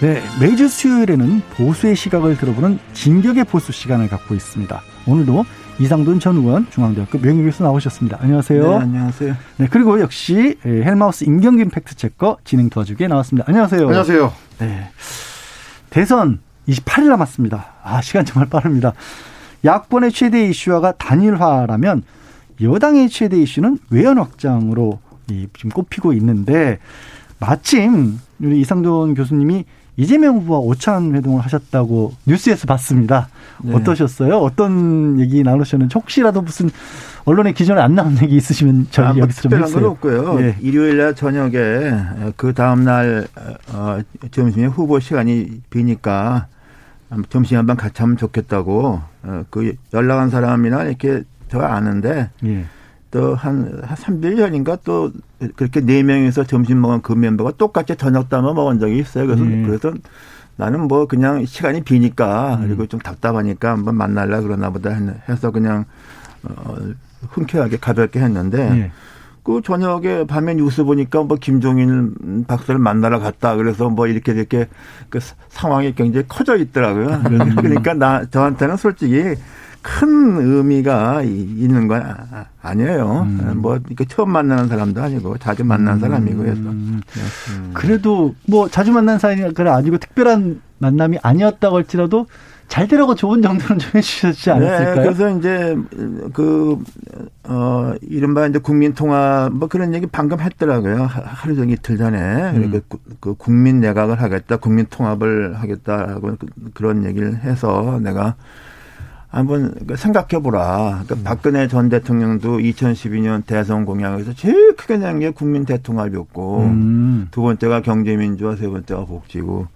네, 매주 수요일에는 보수의 시각을 들어보는 진격의 보수 시간을 갖고 있습니다. 오늘도 이상돈 전 의원 중앙대학교 명예교수 나오셨습니다. 안녕하세요. 네, 안녕하세요. 네, 그리고 역시 헬마우스 임경균 팩트체커 진행 도와주기에 나왔습니다. 안녕하세요. 안녕하세요. 네. 대선 28일 남았습니다. 아, 시간 정말 빠릅니다. 야권의 최대 이슈화가 단일화라면 여당의 최대 이슈는 외연 확장으로 지금 꼽히고 있는데 마침 우리 이상돈 교수님이 이재명 후보와 오찬 회동을 하셨다고 뉴스에서 봤습니다. 네. 어떠셨어요? 어떤 얘기 나누셨는지 혹시라도 무슨 언론에 기존에 안 나온 얘기 있으시면 저희 아, 뭐 여기서 좀 해주세요. 건 없고요. 예. 일요일 날 저녁에 그 다음 날 어, 점심에 후보 시간이 비니까 점심 한번 같이 하면 좋겠다고 어, 그 연락한 사람이나 이렇게 저 아는데 예. 또한 한 3일 전인가 또 그렇게 네 명이서 점심 먹은 그 멤버가 똑같이 저녁 담아 먹은 적이 있어요. 그래서 네. 그래서 나는 뭐 그냥 시간이 비니까 음. 그리고 좀 답답하니까 한번 만날라 그러나 보다 해서 그냥 어 흔쾌하게 가볍게 했는데 네. 그 저녁에 밤에 뉴스 보니까 뭐 김종인 박사를 만나러 갔다 그래서 뭐 이렇게 이렇게 그 상황이 굉장히 커져 있더라고요. 음. 그러니까 나 저한테는 솔직히 큰 의미가 있는 건 아, 아니에요. 음. 뭐 이렇게 처음 만나는 사람도 아니고 자주 만난 음. 사람이고 해서. 음. 그래도 뭐 자주 만난 사이가 아니고 특별한 만남이 아니었다고 할지라도 잘 되라고 좋은 정도는 좀 해주셨지 않았을까요? 네, 그래서 이제 그, 어, 이른바 이제 국민 통합 뭐 그런 얘기 방금 했더라고요. 하루 종일 이틀 전에. 음. 그, 그 국민 내각을 하겠다, 국민 통합을 하겠다고 그런 얘기를 해서 내가 한번 그 생각해 보라. 그러니까 음. 박근혜 전 대통령도 2012년 대선 공약에서 제일 크게 낸 게 국민 대통합이었고 음. 두 번째가 경제민주화, 세 번째가 복지고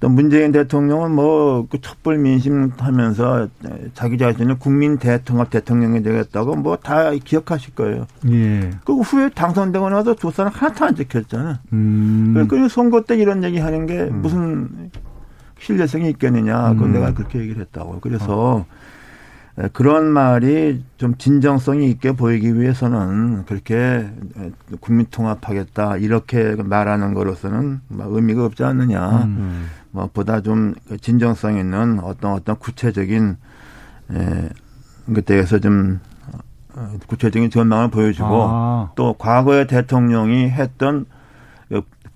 또 문재인 대통령은 뭐 그 촛불 민심 하면서 자기 자신을 국민 대통합 대통령이 되겠다고 뭐 다 기억하실 거예요. 예. 그 후에 당선되고 나서 조사는 하나도 안 지켰잖아. 음. 그러니까 선거 때 이런 얘기 하는 게 음. 무슨 신뢰성이 있겠느냐. 그건 음. 내가 그렇게 얘기를 했다고. 그래서 어. 그런 말이 좀 진정성이 있게 보이기 위해서는 그렇게 국민 통합하겠다 이렇게 말하는 거로서는 의미가 없지 않느냐. 음. 뭐 보다 좀 진정성 있는 어떤 어떤 구체적인 에, 그때에서 좀 어, 구체적인 전망을 보여주고 아. 또 과거의 대통령이 했던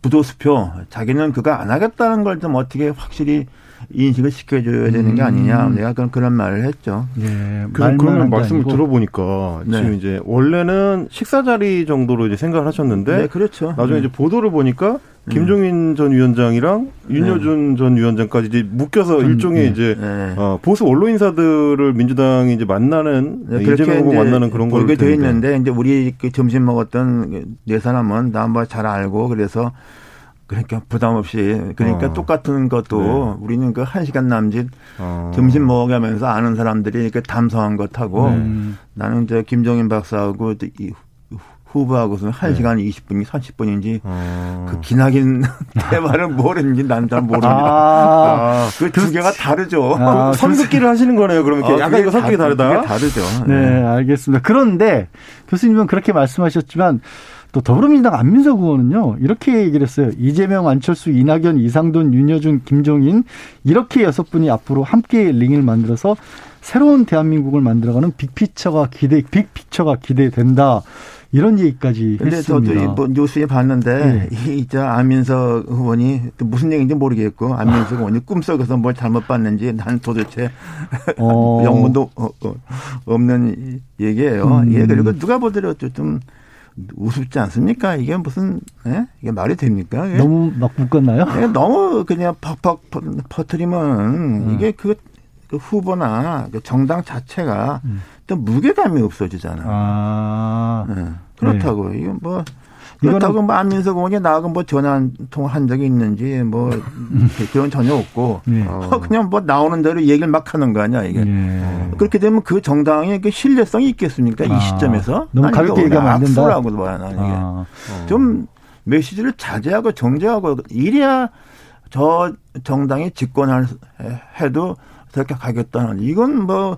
부도수표 자기는 그거 안 하겠다는 걸 좀 어떻게 확실히 인식을 시켜줘야 되는 게 음. 아니냐. 내가 그런 그런 말을 했죠. 예. 그, 그런 말씀을 아니고. 들어보니까 네. 지금 이제 원래는 식사 자리 정도로 이제 생각을 하셨는데. 네, 그렇죠. 나중에 네. 이제 보도를 보니까 김종인 전 위원장이랑 윤여준 네. 전 위원장까지 이제 묶여서 음, 일종의 네. 이제 네. 어, 보수 언론 인사들을 민주당이 이제 만나는 네, 이재명 후보 만나는 그런 걸 보게 돼 있는데 이제 우리 그 점심 먹었던 네 사람은 나한번 잘 알고 그래서 그러니까 부담 없이 그러니까 어. 똑같은 것도 네. 우리는 그 한 시간 남짓 어. 점심 먹어가면서 아는 사람들이 이렇게 담소한 것하고 네. 나는 이제 김종인 박사하고 이 후보하고서는 1시간 네. 20분이 30분인지 어. 그 기나긴 대화를 뭘 했는지 나는 잘 모릅니다. 아. 그두 개가 다르죠. 아, 선긋기를 하시는 거네요. 그러면 어, 약간 이거 성격이 다르다. 다르죠. 네, 네, 알겠습니다. 그런데 교수님은 그렇게 말씀하셨지만 또 더불어민주당 안민석 의원은요 이렇게 얘기를 했어요. 이재명, 안철수, 이낙연, 이상돈, 윤여준, 김종인 이렇게 여섯 분이 앞으로 함께 링을 만들어서 새로운 대한민국을 만들어가는 빅피처가 기대, 빅피처가 기대된다. 이런 얘기까지 근데 했습니다. 저도 뭐 뉴스에 봤는데 네. 이저 안민석 의원이 또 무슨 얘기인지 모르겠고 안민석 의원이 꿈속에서 뭘 잘못 봤는지 난 도대체 어. 영문도 어, 어, 없는 얘기예요. 음. 예 그리고 누가 보더라도 좀 우습지 않습니까? 이게 무슨 예? 이게 말이 됩니까? 예? 너무 막 묶었나요? 예, 너무 그냥 팍팍 퍼트리면 음. 이게 그, 그, 후보나 그 정당 자체가 음. 또 무게감이 없어지잖아. 아. 예. 그렇다고 네. 이건 뭐 그렇다고 뭐 안민석 의원이 나하고 뭐 전화 한통한 적이 있는지 뭐 그런 전혀 없고 네. 어. 그냥 뭐 나오는 대로 얘기를 막 하는 거 아니야 이게 네. 그렇게 되면 그 정당의 그 신뢰성이 있겠습니까 아. 이 시점에서 너무 가볍게 얘기하면 안 된다. 악수라고 봐야 나 이게 아. 어. 좀 메시지를 자제하고 정제하고 이래야 저 정당이 집권할 해도 저렇게 가겠다는 이건 뭐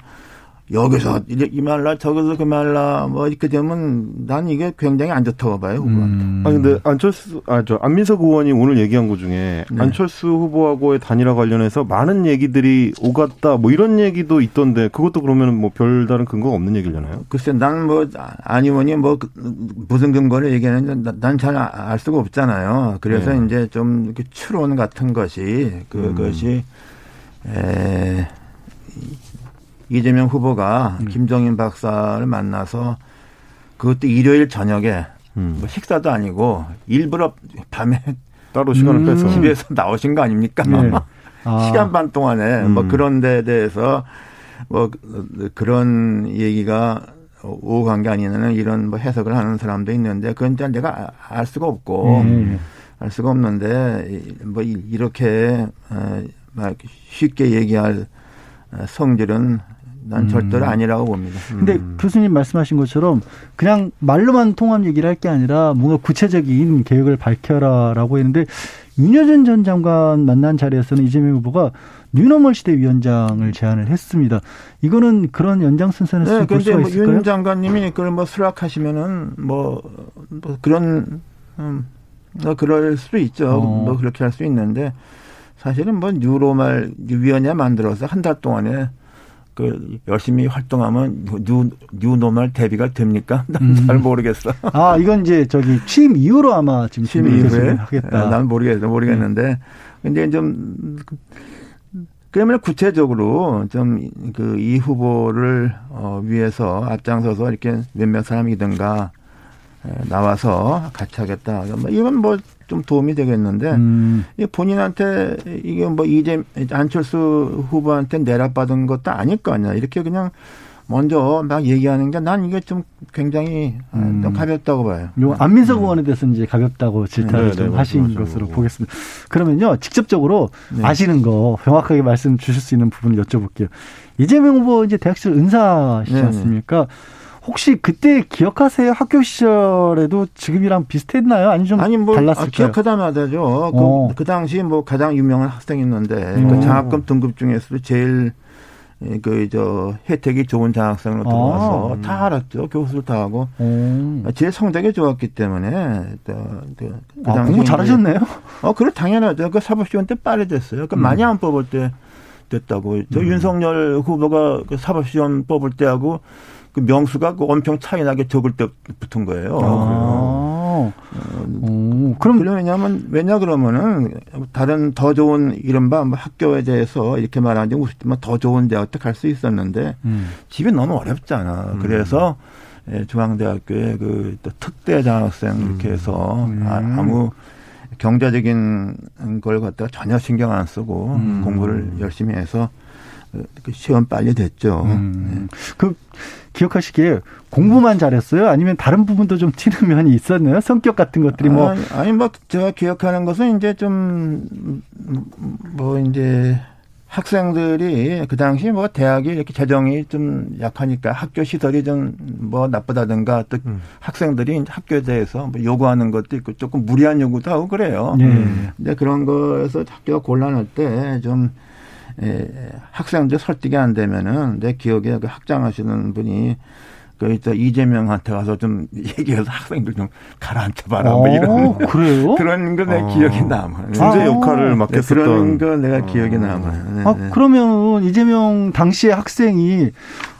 여기서 이 말라 저기서 그 말라 뭐 이렇게 되면 난 이게 굉장히 안 좋다고 봐요 후보한테. 음. 아 근데 안철수 아 저 안민석 의원이 오늘 얘기한 것 중에 네. 안철수 후보하고의 단일화 관련해서 많은 얘기들이 오갔다 뭐 이런 얘기도 있던데 그것도 그러면 뭐 별다른 근거가 없는 얘기잖아요. 글쎄 난 뭐 안 의원이 뭐 그, 무슨 근거를 얘기하는지 난 잘 알 수가 없잖아요. 그래서 네. 이제 좀 이렇게 추론 같은 것이 그것이 음. 에. 이재명 후보가 음. 김정인 박사를 만나서 그것도 일요일 저녁에 음. 뭐 식사도 아니고 일부러 밤에 따로 시간을 음. 빼서 집에서 나오신 거 아닙니까? 네. 아. 시간 반 동안에 뭐 음. 그런 데 대해서 뭐 그런 얘기가 오고 간게 아니냐는 이런 뭐 해석을 하는 사람도 있는데 그건 내가 알 수가 없고 음. 알 수가 없는데 뭐 이렇게 어, 쉽게 얘기할 성질은 난 음. 절대로 아니라고 봅니다. 근데 음. 교수님 말씀하신 것처럼 그냥 말로만 통합 얘기를 할 게 아니라 뭔가 구체적인 계획을 밝혀라라고 했는데 윤여준 전 장관 만난 자리에서는 이재명 후보가 뉴노멀 시대 위원장을 제안을 했습니다. 이거는 그런 연장선상에서 네, 볼 수가 뭐 있을까요? 윤 장관님이 그걸 뭐 수락하시면은 뭐, 뭐 그런 음, 뭐 그럴 수도 있죠. 어. 뭐 그렇게 할 수 있는데 사실은 뭐 뉴노멀 위원회 만들어서 한 달 동안에 그 열심히 활동하면 뉴 뉴노멀 대비가 됩니까? 난 잘 음. 모르겠어. 아 이건 이제 저기 취임 이후로 아마 지금 취임 이후에 하겠다. 난 모르겠 모르겠는데 음. 근데 좀 그러면 구체적으로 좀 그 이 후보를 어 위해서 앞장서서 이렇게 몇몇 사람이든가 나와서 같이 하겠다. 뭐 이건 뭐 좀 도움이 되겠는데 음. 본인한테 이게 뭐 이제 안철수 후보한테 내락받은 것도 아닐 거 아니야. 이렇게 그냥 먼저 막 얘기하는 게 난 이게 좀 굉장히 아, 음. 좀 가볍다고 봐요. 요 안민석 음. 의원에 대해서 이제 가볍다고 질타를 네, 좀 네, 하신 맞아, 것으로. 보겠습니다. 그러면요 직접적으로 네. 아시는 거 정확하게 말씀 주실 수 있는 부분을 여쭤볼게요. 이재명 후보 이제 대학실 은사시지 네, 네. 않습니까? 혹시 그때 기억하세요? 학교 시절에도 지금이랑 비슷했나요? 아니 좀 아니 뭐 달랐을까요? 아, 기억하다면 되죠. 그, 어. 그, 당시 뭐 가장 유명한 학생이었는데 음. 그 장학금 등급 중에서도 제일 그 저 혜택이 좋은 장학생으로 들어와서 아. 다 알았죠. 교수를 다 하고 음. 제일 성적이 좋았기 때문에 그, 그 아, 당시 공부 잘하셨네요. 어, 그래 당연하죠. 그 사법시험 때 빠르졌어요. 그 음. 많이 안 뽑을 때 됐다고. 저 음. 윤석열 후보가 그 사법시험 뽑을 때하고 그 명수가 그 엄청 차이 나게 적을 때 붙은 거예요. 아. 어, 그럼 왜냐하면 왜냐 그러면은 다른 더 좋은 이른바 뭐 학교에 대해서 이렇게 말하는 게 웃지만 더 좋은 대학도 갈 수 있었는데 음. 집이 너무 어렵잖아. 음. 그래서 예, 중앙대학교에 그또 특대 장학생 이렇게 해서 음. 아, 아무 경제적인 걸 갖다가 전혀 신경 안 쓰고 음. 공부를 열심히 해서 그 시험 빨리 됐죠. 음. 네. 그 기억하시기에 공부만 잘했어요? 아니면 다른 부분도 좀 튀는 면이 있었나요? 성격 같은 것들이 뭐 아니, 아니 뭐 제가 기억하는 것은 이제 좀 뭐 이제 학생들이 그 당시 뭐 대학이 이렇게 재정이 좀 약하니까 학교 시설이 좀 뭐 나쁘다든가 또 음. 학생들이 학교에 대해서 뭐 요구하는 것도 있고 조금 무리한 요구도 하고 그래요. 네. 근데 그런 거에서 학교가 곤란할 때좀 예, 학생들 설득이 안 되면은 내 기억에 그 학장하시는 분이 그 이제 이재명한테 가서 좀 얘기해서 학생들 좀 가라앉혀봐라 뭐 이런 어, 그래요? 그런 거내 어. 기억이 남아. 중재 아. 역할을 맡겼었던 네, 그런 거 내가 어. 기억이 남아. 네, 아 네. 그러면 이재명 당시의 학생이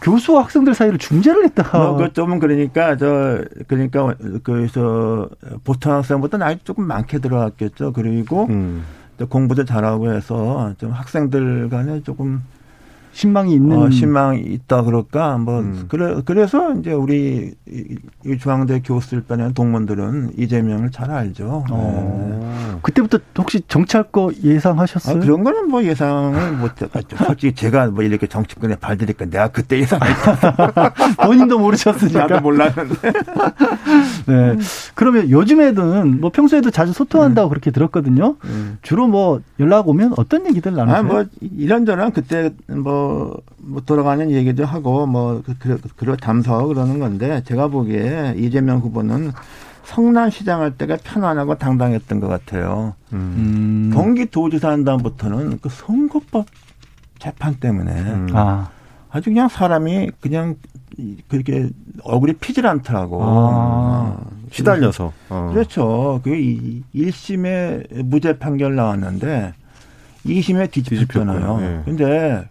교수와 학생들 사이를 중재를 했다. 뭐 그 좀은 그러니까 저 그러니까 그래서 보통 학생보다 나이 조금 많게 들어왔겠죠. 그리고 음. 공부도 잘하고 해서 좀 학생들 간에 조금 신망이 있는 어, 신망이 있다 그럴까 뭐 음. 그래 그래서 이제 우리 중앙대 교수들 빼는 동문들은 이재명을 잘 알죠. 어. 네. 그때부터 혹시 정치할 거 예상하셨어요? 아, 그런 거는 뭐 예상을 못 했죠. 솔직히 제가 뭐 이렇게 정치권에 발들니까 내가 그때 예상했죠. 본인도 모르셨으니까 나도 몰랐는데. 네. 그러면 요즘에는 뭐 평소에도 자주 소통한다고 음. 그렇게 들었거든요. 음. 주로 뭐 연락 오면 어떤 얘기들 나누세요? 아, 뭐 이런저런 그때 뭐, 뭐 돌아가는 얘기도 하고 뭐 그, 그, 담서 그러는 건데 제가 보기에 이재명 후보는 성남시장 할 때가 편안하고 당당했던 것 같아요. 음. 경기도지사 한 다음부터는 그 선거법 재판 때문에 음. 아. 아주 그냥 사람이 그냥 그렇게 얼굴이 피질 않더라고. 아. 어. 시달려서. 어. 그렇죠. 그 1심에 무죄 판결 나왔는데 2심에 뒤집혔잖아요. 네. 근데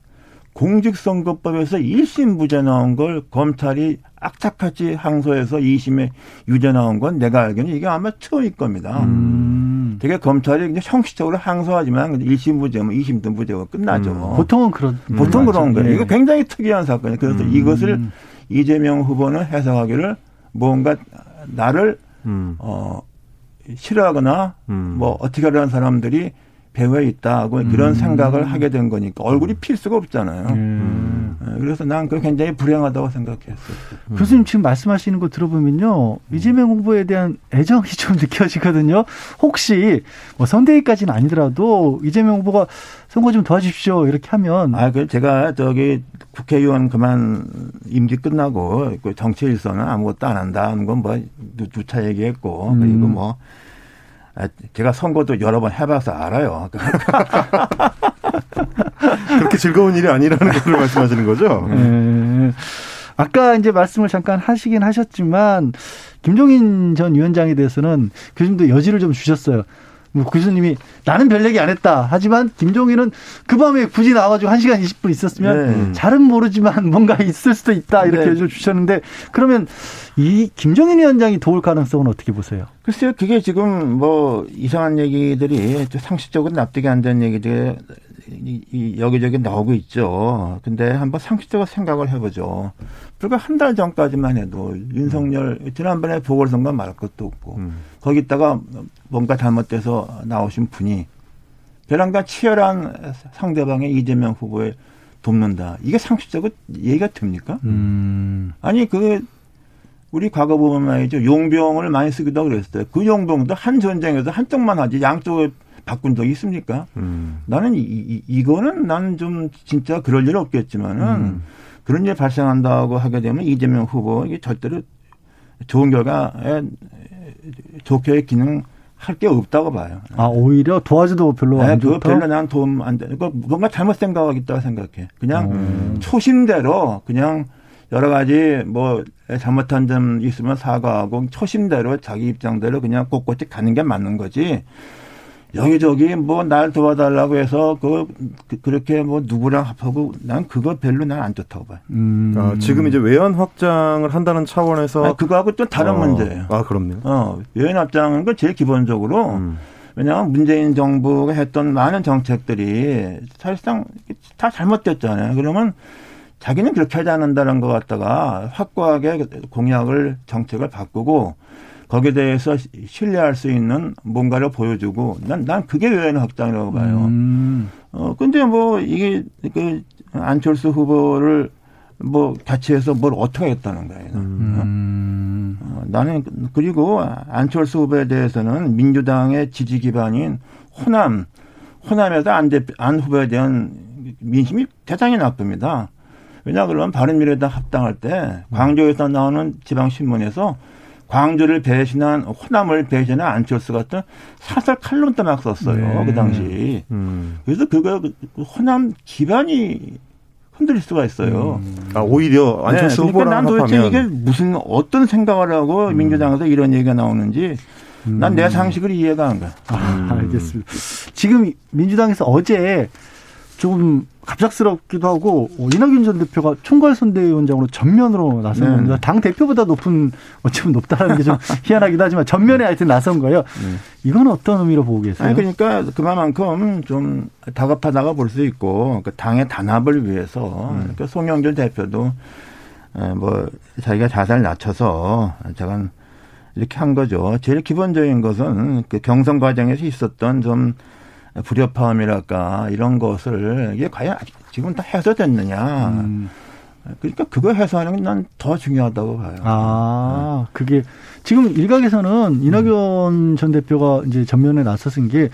공직선거법에서 1심 무죄 나온 걸 검찰이 악착같이 항소해서 2심에 유죄 나온 건 내가 알기로는 이게 아마 처음일 겁니다. 음. 되게 검찰이 그냥 형식적으로 항소하지만 1심 무죄면 2심도 무죄가 끝나죠. 음. 보통은 그런 보통 음, 그런 거예요. 네. 이거 굉장히 특이한 사건이에요. 그래서 음. 이것을 이재명 후보는 해석하기를 뭔가 나를 음. 어 싫어하거나 음. 뭐 어떻게 하려는 사람들이 배후에 있다고 그런 음. 생각을 하게 된 거니까 얼굴이 음. 필 수가 없잖아요. 음. 네, 그래서 난 그 굉장히 불행하다고 생각했어요. 음. 교수님 지금 말씀하시는 거 들어보면요 이재명 후보에 대한 애정이 좀 느껴지거든요. 혹시 뭐 선대위까지는 아니더라도 이재명 후보가 선거 좀 도와주십시오 이렇게 하면 아 그 제가 저기 국회의원 그만 임기 끝나고 그 정치 일선은 아무것도 안 한다는 건뭐 누차 얘기했고 그리고 뭐. 아, 제가 선거도 여러 번 해봐서 알아요. 그렇게 즐거운 일이 아니라는 것을 말씀하시는 거죠? 네. 아까 이제 말씀을 잠깐 하시긴 하셨지만 김종인 전 위원장에 대해서는 교수님도 여지를 좀 주셨어요. 뭐 교수님이 나는 별 얘기 안 했다. 하지만 김종인은 그 밤에 굳이 나와가지고 1시간 20분 있었으면 네. 잘은 모르지만 뭔가 있을 수도 있다. 이렇게 네. 주셨는데 그러면 이 김종인 위원장이 도울 가능성은 어떻게 보세요? 글쎄요. 그게 지금 뭐 이상한 얘기들이 상식적으로 납득이 안 되는 얘기들이 여기저기 나오고 있죠. 근데 한번 상식적으로 생각을 해보죠. 불과 한 달 전까지만 해도 윤석열 지난번에 보궐선거 말 것도 없고 음. 거기다가 뭔가 잘못돼서 나오신 분이 벼랑과 치열한 상대방의 이재명 후보에 돕는다. 이게 상식적으로 얘기가 됩니까? 음. 아니 그 우리 과거 보면 말이죠 용병을 많이 쓰기도 그랬어요. 그 용병도 한 전쟁에서 한쪽만 하지 양쪽을 바꾼 적이 있습니까? 음. 나는 이, 이, 이거는 나는 좀 진짜 그럴 일 없겠지만은 음. 그런 일 발생한다고 하게 되면 이재명 후보 이게 절대로 좋은 결과에 좋게 기능 할게 없다고 봐요. 아 오히려 도와줘도 별로 네, 안 좋다. 별로 난 도움 안 돼. 그 뭔가 잘못 생각하겠다고 생각해. 그냥 음. 초심대로 그냥 여러 가지 뭐 잘못한 점 있으면 사과하고 초심대로 자기 입장대로 그냥 꼿꼿이 가는 게 맞는 거지. 여기저기 뭐날 도와달라고 해서 그, 그 렇게 뭐 누구랑 합하고 난 그거 별로 난 안 좋다고 봐요. 음. 아, 지금 이제 외연 확장을 한다는 차원에서 아니, 그거하고 또 다른 어. 문제예요. 아 그럼요. 어 외연 확장은 그 제일 기본적으로 음. 왜냐하면 문재인 정부가 했던 많은 정책들이 사실상 다 잘못됐잖아요. 그러면 자기는 그렇게 하지 않는다는 것 같다가 확고하게 공약을 정책을 바꾸고 거기에 대해서 신뢰할 수 있는 뭔가를 보여주고 난, 난 그게 외연 확장이라고 봐요. 음. 어, 근데 뭐 이게 그 안철수 후보를 뭐 해서 뭘 어떻게 했다는 거예요. 음. 어? 나는 그리고 안철수 후보에 대해서는 민주당의 지지 기반인 호남, 호남에서 안, 대, 안 후보에 대한 민심이 대단히 나쁩니다. 왜냐 그러면 바른미래당 합당할 때 광주에서 나오는 지방신문에서 광주를 배신한 호남을 배신한 안철수 같은 사설 칼럼도 막 썼어요 네. 그 당시. 음. 그래서 그거 호남 기반이 흔들릴 수가 있어요. 음. 아 오히려 안철수 네, 그러니까 난 도대체 합하면. 이게 무슨 어떤 생각을 하고 음. 민주당에서 이런 얘기가 나오는지 난내 음. 상식을 이해가 안 가. 아, 알겠습니다. 지금 민주당에서 어제 조금 갑작스럽기도 하고 어, 이낙연 전 대표가 총괄 선대위원장으로 전면으로 나선 네. 겁니다. 당 대표보다 높은 어찌보면 높다라는 게 좀 희한하기도 하지만 전면에 하여튼 나선 거예요. 네. 이건 어떤 의미로 보고 계세요? 아니, 그러니까 그만큼 좀 다급하다가 볼 수 있고 그 당의 단합을 위해서 음. 그 송영길 대표도 뭐 자기가 자살 낮춰서 제가 이렇게 한 거죠. 제일 기본적인 것은 그 경선 과정에서 있었던 좀 불협화음이랄까 이런 것을 이게 과연 지금 다 해소됐느냐. 음. 그러니까 그거 해소하는 게난더 중요하다고 봐요. 아, 네. 그게 지금 일각에서는 이낙연 음. 전 대표가 이제 전면에 나서신 게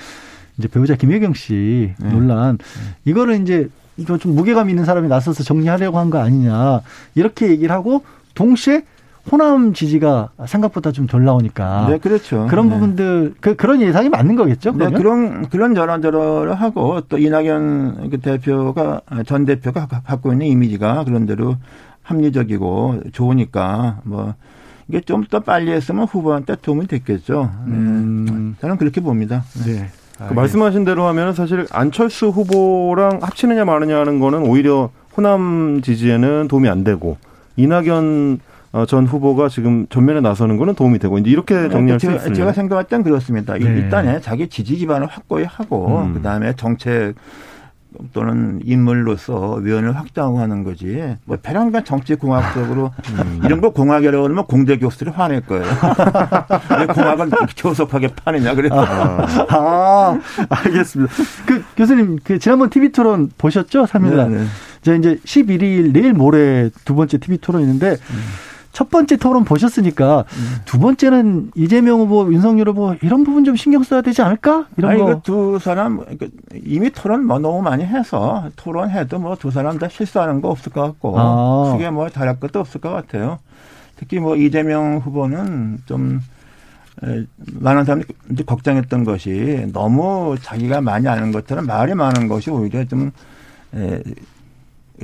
이제 배우자 김혜경 씨 네. 논란 네. 이거를 이제 이거 좀 무게감 있는 사람이 나서서 정리하려고 한 거 아니냐 이렇게 얘기를 하고 동시에 호남 지지가 생각보다 좀 덜 나오니까. 네, 그렇죠. 그런 네. 부분들 그 그런 예상이 맞는 거겠죠. 그러면? 네, 그런 그런 저런저런 하고 또 이낙연 그 대표가 전 대표가 갖고 있는 이미지가 그런 대로 합리적이고 좋으니까 뭐 이게 좀 더 빨리 했으면 후보한테 도움이 됐겠죠. 네. 음. 저는 그렇게 봅니다. 네. 그 말씀하신 대로 하면 사실 안철수 후보랑 합치느냐 마느냐 하는 거는 오히려 호남 지지에는 도움이 안 되고 이낙연 어, 전 후보가 지금 전면에 나서는 거는 도움이 되고 이제 이렇게 네, 정리할 제가, 수 있습니다. 제가 생각할 땐 그렇습니다. 네. 일단에 자기 지지 기반을 확고히 하고 음. 그다음에 정책 또는 인물로서 위원을 확장하고 하는 거지. 뭐 배란간 정치 공학적으로 음. 이런 거 공학이라고 하면 공대 교수들이 화낼 거예요. 왜 공학을 교섭하게 파느냐 그래서. 아, 아, 알겠습니다. 그 교수님 그 지난번 TV 토론 보셨죠? 3일날. 네, 네. 저 이제 11일 내일 모레 두 번째 TV 토론 있는데 음. 첫 번째 토론 보셨으니까 음. 두 번째는 이재명 후보, 윤석열 후보 이런 부분 좀 신경 써야 되지 않을까? 이런 아니, 거. 두 사람 이미 토론 뭐 너무 많이 해서 토론해도 뭐 두 사람 다 실수하는 거 없을 것 같고 아. 크게 뭐 잘할 것도 없을 것 같아요. 특히 뭐 이재명 후보는 좀 많은 사람들이 걱정했던 것이 너무 자기가 많이 아는 것처럼 말이 많은 것이 오히려 좀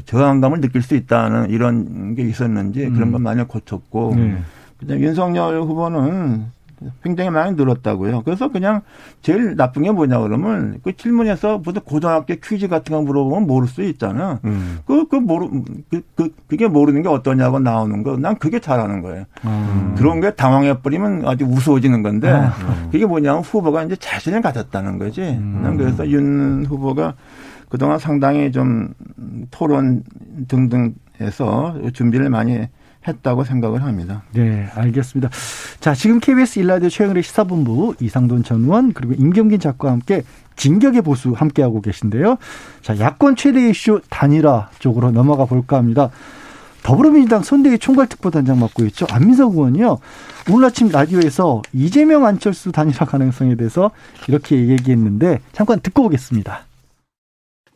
저항감을 느낄 수 있다는 이런 게 있었는지 음. 그런 건 많이 고쳤고 네. 그다음 윤석열 후보는 굉장히 많이 늘었다고요. 그래서 그냥 제일 나쁜 게 뭐냐 그러면 그 질문에서 무슨 고등학교 퀴즈 같은 거 물어보면 모를 수 있잖아. 음. 그, 그 모르, 그, 그, 그게 모르는 게 어떠냐고 나오는 거. 난 그게 잘하는 거예요. 음. 그런 게 당황해버리면 아주 우스워지는 건데 음. 그게 뭐냐면 후보가 이제 자신을 가졌다는 거지. 음. 난 그래서 윤 후보가 그동안 상당히 좀 토론 등등 해서 준비를 많이 했다고 생각을 합니다. 네, 알겠습니다. 자, 지금 KBS 일라디오 최영일의 시사본부 이상돈 전 의원 그리고 임경긴 작가와 함께 진격의 보수 함께하고 계신데요. 자, 야권 최대 이슈 단일화 쪽으로 넘어가 볼까 합니다. 더불어민주당 선대위 총괄특보단장 맡고 있죠. 안민석 의원이요. 오늘 아침 라디오에서 이재명 안철수 단일화 가능성에 대해서 이렇게 얘기했는데 잠깐 듣고 오겠습니다.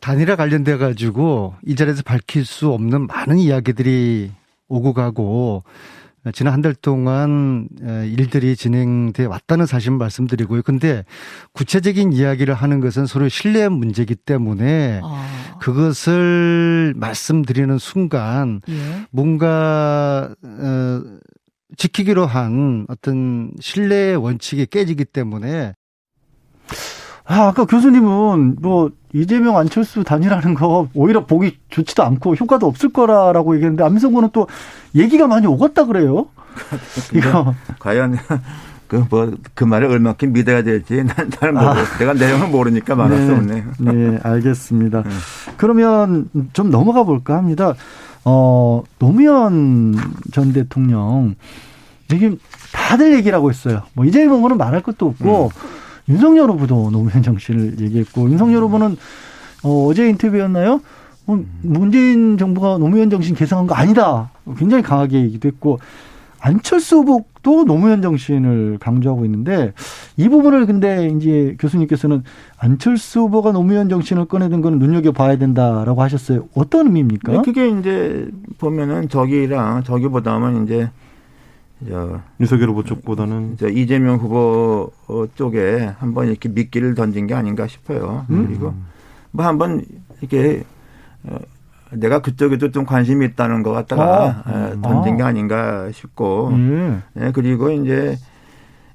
단일화 관련돼 가지고 이 자리에서 밝힐 수 없는 많은 이야기들이 오고 가고 지난 한 달 동안 일들이 진행돼 왔다는 사실 말씀드리고요. 근데 구체적인 이야기를 하는 것은 서로 신뢰 문제이기 때문에 아. 그것을 말씀드리는 순간 예. 뭔가 어, 지키기로 한 어떤 신뢰의 원칙이 깨지기 때문에 아, 아까 교수님은 뭐 이재명 안철수 단일하는 거 오히려 보기 좋지도 않고 효과도 없을 거라라고 얘기했는데 안민석 군은 또 얘기가 많이 오갔다 그래요. 이거 과연 그 뭐그 그 말을 얼마큼 믿어야 될지 난 잘 모르. 아. 내가 내용을 모르니까 말할 네. 수 없네요. 네, 알겠습니다. 네. 그러면 좀 넘어가 볼까 합니다. 어 노무현 전 대통령 지금 다들 얘기를 하고 있어요. 뭐 이재명은 말할 것도 없고. 음. 윤석열 후보도 노무현 정신을 얘기했고 윤석열 후보는 어, 어제 인터뷰였나요? 뭐 문재인 정부가 노무현 정신 개성한 거 아니다. 굉장히 강하게 얘기도 했고 안철수 후보도 노무현 정신을 강조하고 있는데 이 부분을 근데 이제 교수님께서는 안철수 후보가 노무현 정신을 꺼내든 거는 눈여겨 봐야 된다라고 하셨어요. 어떤 의미입니까? 네, 그게 이제 보면은 저기랑 저기보다는 이제 저 윤석열 후보 쪽보다는 저 이재명 후보 쪽에 한번 이렇게 미끼를 던진 게 아닌가 싶어요. 음? 그리고 뭐 한번 이렇게 어, 내가 그쪽에도 좀 관심이 있다는 것 같다가 아, 던진 게 아닌가 싶고, 음. 네, 그리고 이제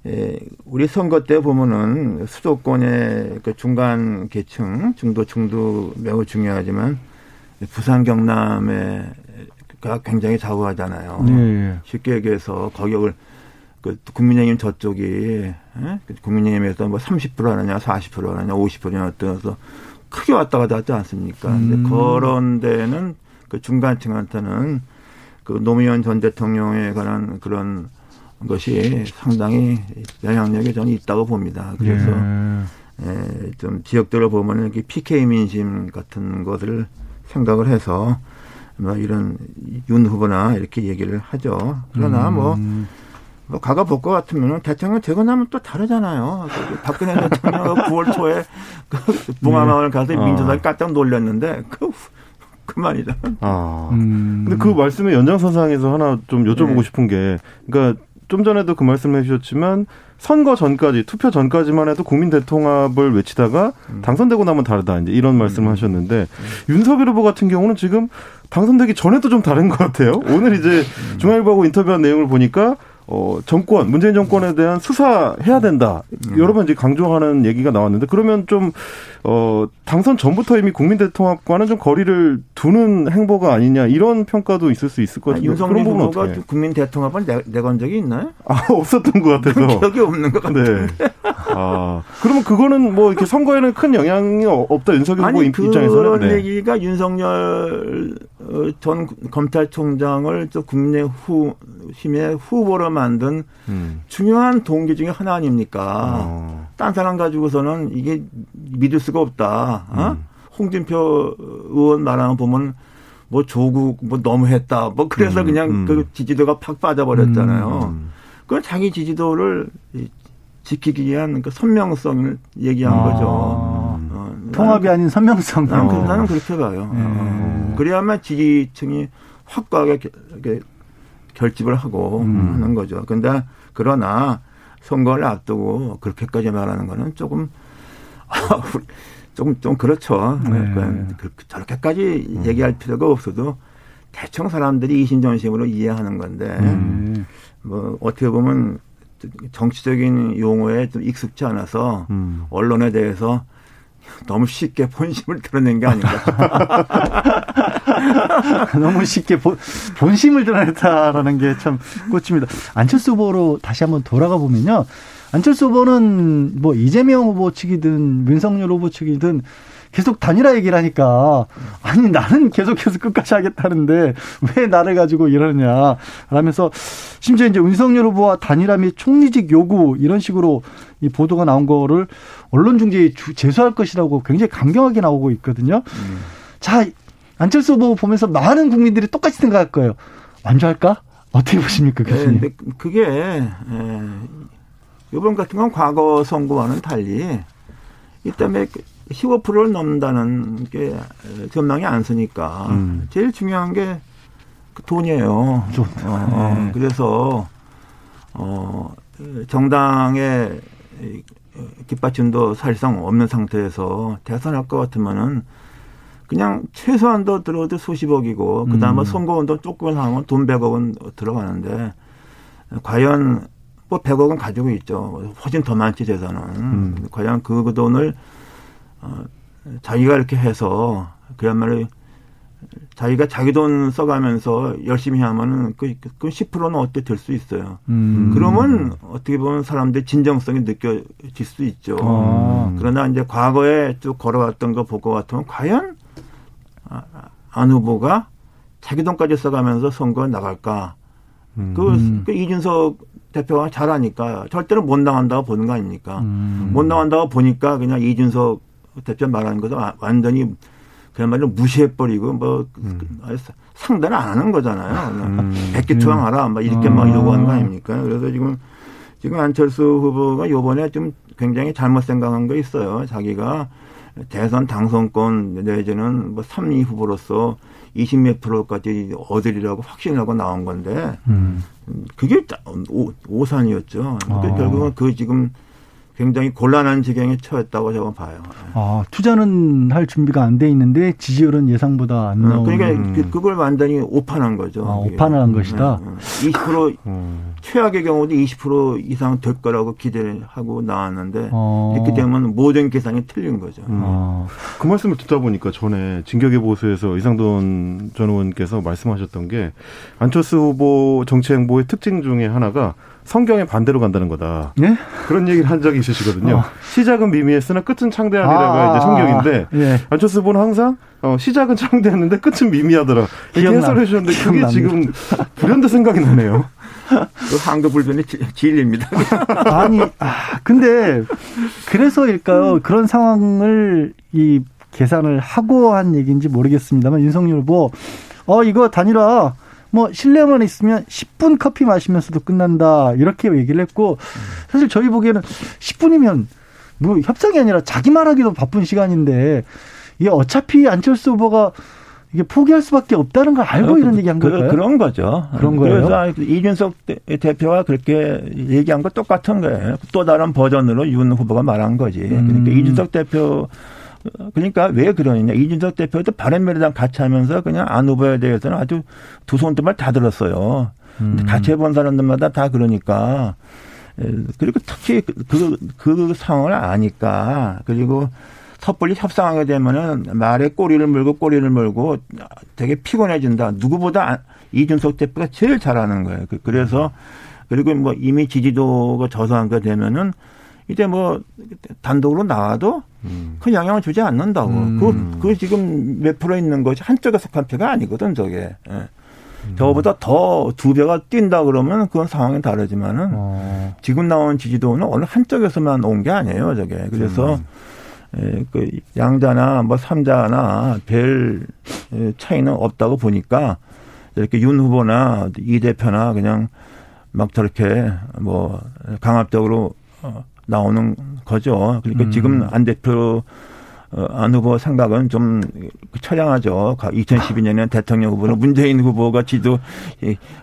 예, 우리 선거 때 보면은 수도권의 그 중간 계층, 중도층도 매우 중요하지만 부산 경남에 가 굉장히 좌우하잖아요. 네. 쉽게 얘기해서 거격을 그 국민의힘 저쪽이 예? 그 국민의힘에서 뭐 30% 하느냐, 40% 하느냐, 50%냐 어떠서 크게 왔다 갔다 하지 않습니까? 음. 근데 그런 데는 그 중간층한테는 그 노무현 전 대통령에 관한 그런 것이 상당히 영향력이 저는 있다고 봅니다. 그래서 예. 예, 좀 지역들을 보면은 이렇게 PK 민심 같은 것을 생각을 해서 뭐 이런 윤 후보나 이렇게 얘기를 하죠. 그러나 뭐, 음. 뭐 과거 볼 것 같으면은 대통령 되고 나면 또 다르잖아요. 그 박근혜 대통령 9월 초에 그 봉화마을 가서 아. 민주당이 깜짝 놀랐는데 그 그만이다. 아. 음. 근데 그 말씀의 연장선상에서 하나 좀 여쭤보고 네. 싶은 게, 그러니까 좀 전에도 그 말씀을 해주셨지만 선거 전까지 투표 전까지만 해도 국민 대통합을 외치다가 음. 당선되고 나면 다르다 이제 이런 말씀을 하셨는데 윤석열 후보 같은 경우는 지금 당선되기 전에도 좀 다른 것 같아요. 오늘 이제 음. 중앙일보하고 인터뷰한 내용을 보니까 어 정권 문재인 정권에 대한 수사해야 된다 음. 여러 번 이제 강조하는 얘기가 나왔는데 그러면 좀 어 당선 전부터 이미 국민 대통합과는 좀 거리를 두는 행보가 아니냐 이런 평가도 있을 수 있을 것 같아요. 윤석열 그런 후보가 어떻게? 국민 대통합을 내, 내건 적이 있나요? 아, 없었던 것 같아서. 기억이 없는 것 같아요. 네. 아, 그러면 그거는 뭐 이렇게 선거에는 큰 영향이 어- 없다, 윤석열 후보 아니 입- 그런 입장에서는. 네. 얘기가 윤석열 어, 전 검찰총장을 또 국내 후 힘의 후보로 만든 음. 중요한 동기 중에 하나 아닙니까? 어. 딴 사람 가지고서는 이게 믿을 수가 없다. 어? 음. 홍준표 의원 말하는 거 보면 뭐 조국 뭐 너무했다. 뭐 그래서 음, 그냥 음. 그 지지도가 팍 빠져버렸잖아요. 음. 그건 자기 지지도를 이- 지키기 위한 그 선명성을 얘기한 아. 거죠. 어, 통합이 아닌 선명성. 나는, 그- 어. 나는 그렇게 봐요. 예. 어. 그래야만 지지층이 확고하게 결집을 하고 음. 하는 거죠. 근데 그러나 선거를 앞두고 그렇게까지 말하는 거는 조금 조금 좀 그렇죠. 네. 그러니까 그- 저렇게까지 얘기할 필요가 없어도 대충 사람들이 이신전심으로 이해하는 건데 음. 뭐 어떻게 보면 정치적인 용어에 좀 익숙치 않아서 음. 언론에 대해서 너무 쉽게 본심을 드러낸 게 아닌가. 너무 쉽게 본, 본심을 드러냈다라는 게 참 꽂힙니다. 안철수 후보로 다시 한번 돌아가 보면요. 안철수 후보는 뭐 이재명 후보 측이든 윤석열 후보 측이든 계속 단일화 얘기를 하니까 아니 나는 계속해서 끝까지 하겠다는데 왜 나를 가지고 이러느냐 라면서 심지어 이제 윤석열 후보와 단일화 및 총리직 요구 이런 식으로 이 보도가 나온 거를 언론 중재에 주- 제소할 것이라고 굉장히 강경하게 나오고 있거든요. 자 안철수 후보 보면서 많은 국민들이 똑같이 생각할 거예요. 완주할까? 어떻게 보십니까, 네, 교수님? 근데 그게 예, 이번 같은 건 과거 선거와는 달리 이 때문에 15%를 넘는다는 게 전망이 안 서니까 음. 제일 중요한 게 그 돈이에요. 돈. 어, 어, 네. 그래서 어 정당의 이 깃받침도 사실상 없는 상태에서 대선 할 것 같으면은 그냥 최소한도 들어도 수십억이고 그다음에 음. 선거운동 조금만 하면 돈 100억은 들어가는데 과연 뭐 100억은 가지고 있죠. 훨씬 더 많지 재산은. 음. 과연 그 돈을 어, 자기가 이렇게 해서 그야말로 자기가 자기 돈 써가면서 열심히 하면은 그, 그 10%는 어떻게 될 수 있어요. 음. 그러면 어떻게 보면 사람들의 진정성이 느껴질 수 있죠. 아. 그러나 이제 과거에 쭉 걸어왔던 거볼것 같으면 과연 아, 안 후보가 자기 돈까지 써가면서 선거에 나갈까? 음. 그, 음. 그 이준석 대표가 잘하니까 절대로 못 나간다고 보는 거 아닙니까? 음. 못 나간다고 보니까 그냥 이준석 대표 말하는 것도 와- 완전히 그야말로 무시해버리고 뭐 음. 아예 사- 상대는 안 하는 거잖아요. 음. 백기 투항하라 막 이렇게 막 아. 요구하는 거 아닙니까? 그래서 지금 지금 안철수 후보가 요번에 좀 굉장히 잘못 생각한 거 있어요. 자기가 대선 당선권 내지는 뭐 3위 후보로서 20몇 프로까지 얻으리라고 확신하고 나온 건데 음. 그게 오, 오산이었죠. 아. 결국은 그 지금 굉장히 곤란한 지경에 처했다고 저는 봐요. 아, 투자는 할 준비가 안 돼 있는데 지지율은 예상보다 안 나오는. 그러니까 그- 그걸 완전히 오판한 거죠. 아. 오판을 한 것이다. 네, 네. 20% 음. 최악의 경우도 20% 이상 될 거라고 기대하고 나왔는데 어. 이렇게 되면 모든 계산이 틀린 거죠. 아, 그 말씀을 듣다 보니까 전에 진격의 보수에서 이상돈 전 의원께서 말씀하셨던 게 안철수 후보 정치 행보의 특징 중에 하나가 성경의 반대로 간다는 거다. 예? 그런 얘기를 한 적이 있으시거든요. 어. 시작은 미미했으나 끝은 창대하리라가 아, 이제 성경인데 예. 안철수 후보는 항상 어, 시작은 창대했는데 끝은 미미하더라. 이렇게 기억나- 해설해 주셨는데 그게 기억납니다. 지금 불현듯 생각이 나네요. 그 한국 불변의 지- 진리입니다. 아니, 아, 근데 그래서일까요? 그런 상황을 이 계산을 하고 한 얘기인지 모르겠습니다만 윤석열 후보 어 이거 단일화 뭐 실내만 있으면 10분 커피 마시면서도 끝난다 이렇게 얘기를 했고 사실 저희 보기에는 10분이면 뭐 협상이 아니라 자기 말하기도 바쁜 시간인데 이게 어차피 안철수 후보가 이게 포기할 수밖에 없다는 걸 알고 이런 얘기 한 그, 걸까요? 그런 거죠. 그런 거예요? 그래서 이준석 대- 대표가 그렇게 얘기한 거 똑같은 거예요. 또 다른 버전으로 윤 후보가 말한 거지. 음. 그러니까 이준석 대표 그러니까 왜 그러느냐. 이준석 대표도 바른미래당 같이 하면서 그냥 안 후보에 대해서는 아주 두손두말다 들었어요. 음. 같이 해본 사람들마다 다 그러니까. 에, 그리고 특히 그, 그, 그 상황을 아니까. 그리고 섣불리 협상하게 되면은 말에 꼬리를 물고 꼬리를 물고 되게 피곤해진다. 누구보다 안- 이준석 대표가 제일 잘하는 거예요. 그- 그래서 그리고 뭐 이미 지지도가 저조한게 되면은 이제 뭐 단독으로 나와도 큰 영향을 주지 않는다고. 음. 그, 그 지금 몇 프로 있는 것이 한쪽에 속한 표가 아니거든, 저게. 예. 저보다 더 두 배가 뛴다 그러면 그건 상황이 다르지만은 어. 지금 나온 지지도는 어느 한쪽에서만 온 게 아니에요, 저게. 그래서 에, 그 양자나 뭐 삼자나 별 에, 차이는 없다고 보니까 이렇게 윤 후보나 이 대표나 그냥 막 저렇게 뭐 강압적으로 어, 나오는 거죠. 그러니까 음. 지금 안 대표 어, 안 후보 생각은 좀 처량하죠. 2012년에 대통령 후보는 문재인 후보가 지도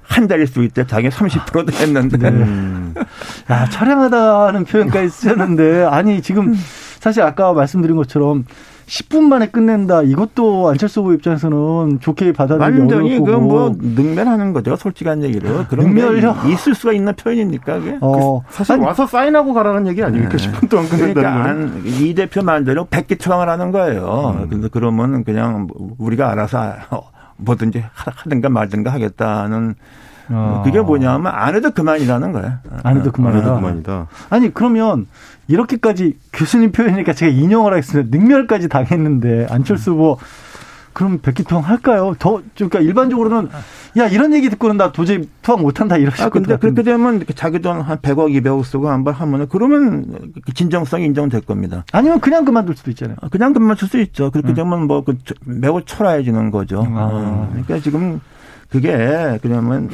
한 달일 수 있대 자기 30%도 했는데 네. 음. 야, 촬영하다는 표현까지 쓰셨는데, 아니, 지금 사실 아까 말씀드린 것처럼 10분 만에 끝낸다. 이것도 안철수 후보 입장에서는 좋게 받아들이기 완전히 그 거고. 뭐 능멸하는 거죠. 솔직한 얘기로. 그런 능멸요? 게 있을 수가 있는 표현입니까? 그게? 어, 사실 아니, 와서 사인하고 가라는 얘기 아닙니까? 10분 동안 끝낸다는 그러니까. 안, 이 대표 말대로 백기 투항을 하는 거예요. 음. 그래서 그러면 그냥 우리가 알아서 뭐든지 하- 하든가 말든가 하겠다는 어. 그게 뭐냐면 안 해도 그만이라는 거예요. 안 해도 그만이다. 그만해도 그만이다. 아니, 그러면 이렇게까지 교수님 표현이니까 제가 인용을 하겠습니다. 능멸까지 당했는데 안철수 후보 그럼 백기투항 할까요? 더 그러니까 일반적으로는 야 이런 얘기 듣고는 나 도저히 투항 못한다 이러실 아, 것 근데. 그렇게 되면 자기 돈한 100억, 200억 쓰고 한 번 하면은 그러면 그 진정성이 인정될 겁니다. 아니면 그냥 그만둘 수도 있잖아요. 그냥 그만 줄수 있죠. 그렇게 음. 되면 뭐그 매우 초라해지는 거죠. 아. 어, 그러니까 지금 그게 그러면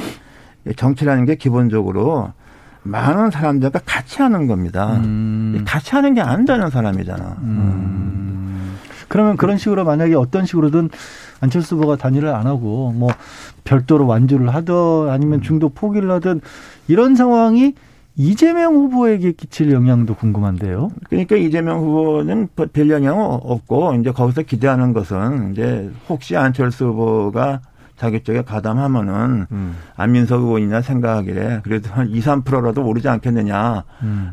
정치라는 게 기본적으로 많은 사람들과 같이 하는 겁니다. 음. 같이 하는 게 안 되는 사람이잖아. 그러면 그런 식으로 만약에 어떤 식으로든 안철수 후보가 단일을 안 하고 뭐 별도로 완주를 하든 아니면 중도 포기를 하든 이런 상황이 이재명 후보에게 끼칠 영향도 궁금한데요. 그러니까 이재명 후보는 별 영향은 없고 이제 거기서 기대하는 것은 이제 혹시 안철수 후보가 자기 쪽에 가담하면은 음. 안민석 의원이나 생각하기에 그래도 한 2, 3%라도 오르지 않겠느냐는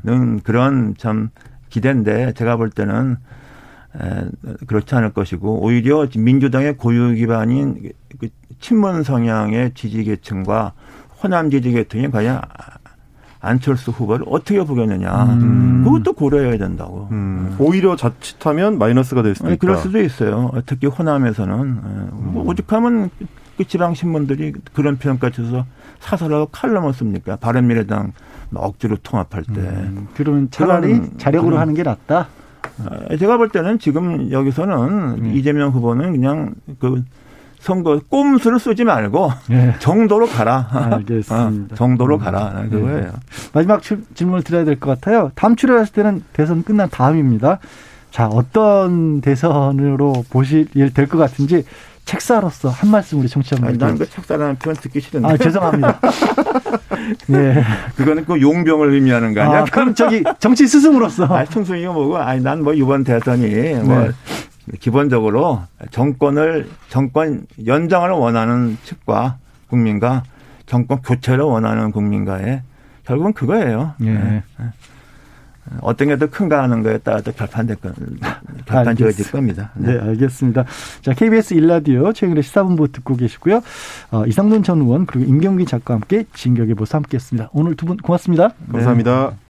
음. 그런 참 기대인데 제가 볼 때는 에, 그렇지 않을 것이고 오히려 민주당의 고유 기반인 그 친문 성향의 지지 계층과 호남 지지 계층이 과연 안철수 후보를 어떻게 보겠느냐 음. 그것도 고려해야 된다고. 음. 오히려 자칫하면 마이너스가 될 수도 아니, 있다. 그럴 수도 있어요. 특히 호남에서는 에, 뭐 오죽하면 그 지방 신문들이 그런 표현까지 해서 사설하고 칼럼을 씁니까? 바른미래당 억지로 통합할 때. 음, 그러면 차라리 그런- 자력으로 그런- 하는 게 낫다. 아, 제가 볼 때는 지금 여기서는 음. 이재명 후보는 그냥 그 선거 꼼수를 쓰지 말고 예. 정도로 가라. 알겠습니다. 어, 정도로 가라. 그거예요. 마지막 출- 질문을 드려야 될 것 같아요. 다음 출연하실 때는 대선 끝난 다음입니다. 자, 어떤 대선으로 보실 일 될 것 같은지 책사로서 한 말씀 우리 아니, 청취자분들께. 나는 그 책사라는 표현 듣기 싫은데. 아, 죄송합니다. 네. 그거는 그 용병을 의미하는 거 아니야? 아, 그럼 저기 정치 스승으로서. 아, 충성이가 뭐고? 아니, 난 뭐 이번 대선이 뭐 네. 기본적으로 정권을 정권 연장을 원하는 측과 국민과 정권 교체를 원하는 국민과의 결국은 그거예요. 예. 네. 어떤 게 더 큰가 하는 거에 따라 또 결판될 거, 결판 지어질 겁니다. 네, 알겠습니다. 자, KBS 일라디오 최근에 시사본부 듣고 계시고요. 어, 이상돈 전 의원 그리고 임경기 작가와 함께 진격의 보수 함께 했습니다. 오늘 두 분 고맙습니다. 감사합니다.